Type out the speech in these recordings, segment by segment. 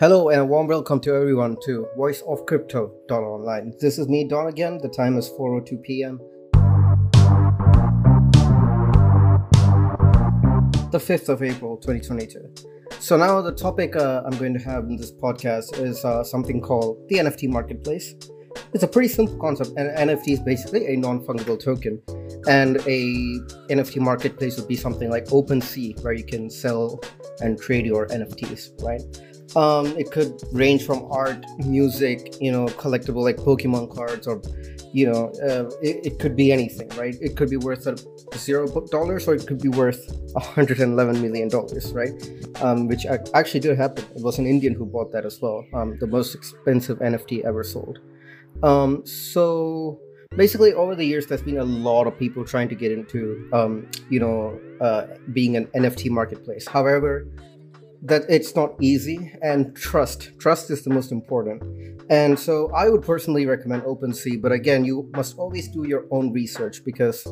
Hello and a warm welcome to everyone to Voice of Crypto Online. This is me, Don again. The time is 4:02 p.m. The 5th of April, 2022. So now the topic uh, I'm going to have in this podcast is uh, something called the NFT marketplace. It's a pretty simple concept. An NFT is basically a non-fungible token, and a NFT marketplace would be something like OpenSea, where you can sell and trade your NFTs, right? Um, it could range from art, music, you know, collectible like Pokemon cards, or you know, uh, it, it, could be anything, right? It could be worth zero dollars, or it could be worth 111 million dollars, right? Um, which actually did happen. It was an Indian who bought that as well. Um, the most expensive NFT ever sold. Um, so basically over the years there's been a lot of people trying to get into um, you know uh, being an nft marketplace however that it's not easy and trust trust is the most important. And so i would personally recommend OpenSea but again you must always do your own research because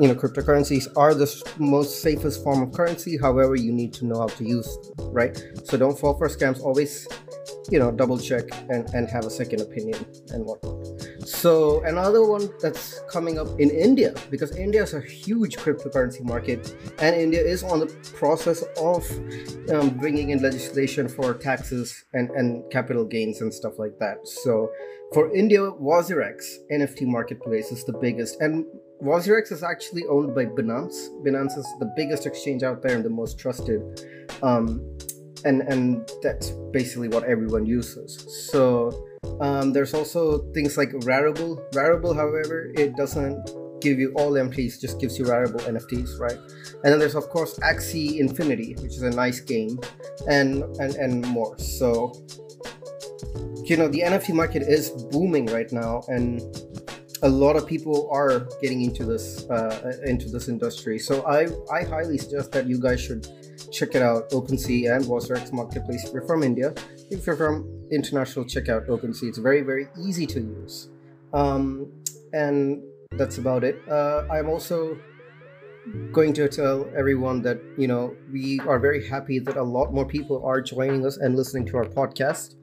you know cryptocurrencies are the most safest form of currency however you need to know how to use right? So don't fall for scams. Always you know double check and, and have a second opinion and whatnot so another one that's coming up in india because india is a huge cryptocurrency market and india is on the process of um, bringing in legislation for taxes and, and capital gains and stuff like that. So for india WazirX nft marketplace is the biggest and WazirX is actually owned by binance. Binance is the biggest exchange out there and the most trusted um, and and that's basically what everyone uses. So um, there's also things like Rarible. Rarible however it doesn't give you all NFTs just gives you Rarible nfts right? And then there's of course axie infinity which is a nice game and and and more. So you know the nft market is booming right now and a lot of people are getting into this uh, into this industry. So i i highly suggest that you guys should check it out OpenSea and WazirX Marketplace if you're from India. If you're from international, check out OpenSea. It's very, very easy to use. Um, and that's about it. Uh, I'm also going to tell everyone that, you know, we are very happy that a lot more people are joining us and listening to our podcast.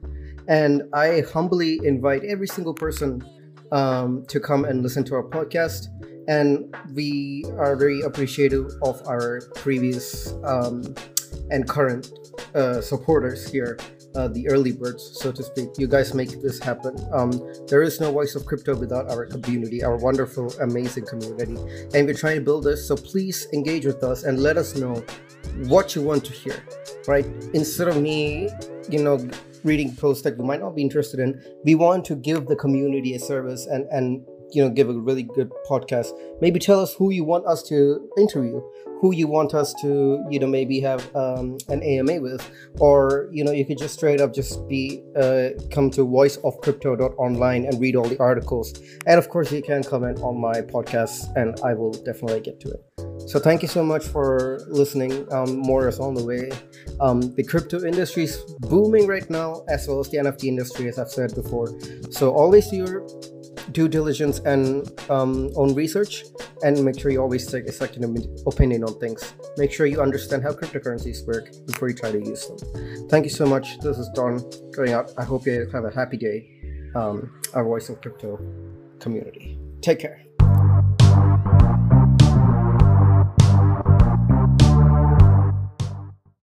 And I humbly invite every single person um, to come and listen to our podcast and we are very appreciative of our previous um, and current uh, supporters here uh, the early birds so to speak. You guys make this happen. Um, there is no voice of crypto without our community our wonderful amazing community. And we're trying to build this so please engage with us and let us know what you want to hear right? Instead of me you know reading posts that you might not be interested in we want to give the community a service and and you know give a really good podcast. Maybe tell us who you want us to interview who you want us to you know maybe have um, an ama with or you know you could just straight up just be uh, come to voiceofcrypto.online and read all the articles. And of course you can comment on my podcast and i will definitely get to it. So thank you so much for listening. Um, more is on the way. Um, the crypto industry is booming right now as well as the nft industry as i've said before. So always your due diligence and um, own research and make sure you always take a second opinion on things. Make sure you understand how cryptocurrencies work before you try to use them. Thank you so much. This is don going out. I hope you have a happy day um, our voice of crypto community. Take care